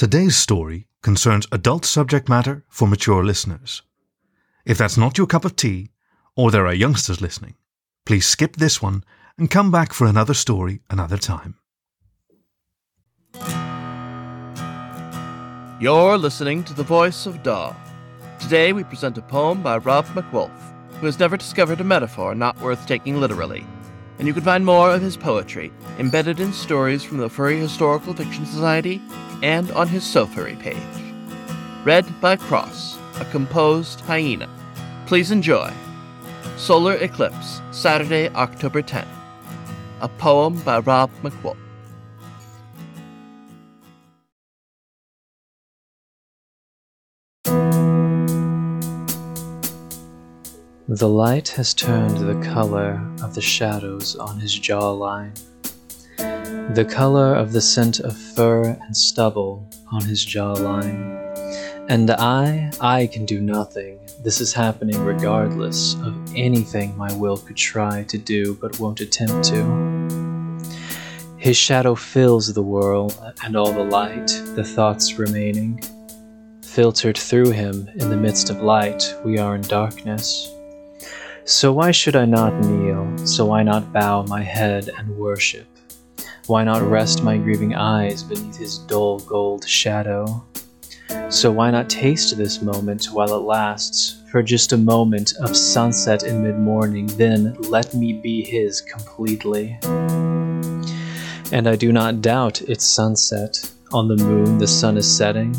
Today's story concerns adult subject matter for mature listeners. If that's not your cup of tea, or there are youngsters listening, please skip this one and come back for another story another time. You're listening to The Voice of Dog. Today we present a poem by Rob MacWolf, who has never discovered a metaphor not worth taking literally. And you can find more of his poetry embedded in stories from the Furry Historical Fiction Society and on his SoFurry page. Read by Cross, a composed hyena. Please enjoy Solar Eclipse, Saturday, October 10th. A poem by Rob MacWolf. The light has turned the color of the shadows on his jawline, the color of the scent of fur and stubble on his jawline. And I, I can do nothing. This is happening regardless of anything my will could try to do but won't attempt to. His shadow fills the world and all the light, the thoughts remaining. Filtered through him in the midst of light, we are in darkness. So why should I not kneel? So why not bow my head and worship? Why not rest my grieving eyes beneath his dull gold shadow? So why not taste this moment while it lasts, for just a moment of sunset in mid morning, then let me be his completely? And I do not doubt its sunset. On the moon the sun is setting.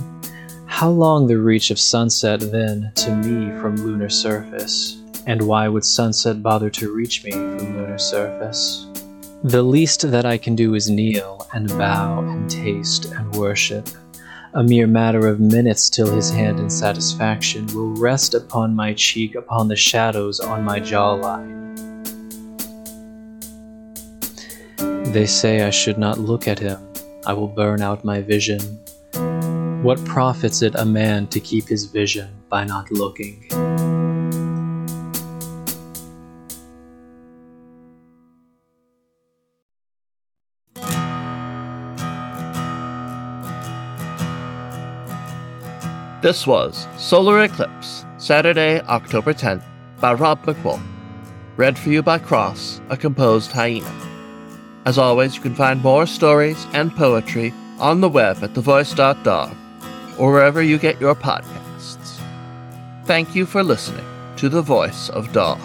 How long the reach of sunset then to me from lunar surface? And why would sunset bother to reach me from lunar surface? The least that I can do is kneel and bow and taste and worship. A mere matter of minutes till his hand in satisfaction will rest upon my cheek, upon the shadows on my jawline. They say I should not look at him, I will burn out my vision. What profits it a man to keep his vision by not looking? This was Solar Eclipse, Saturday, October 10th, by Rob MacWolf. Read for you by Cross, a composed hyena. As always, you can find more stories and poetry on the web at thevoice.dog or wherever you get your podcasts. Thank you for listening to The Voice of Dog.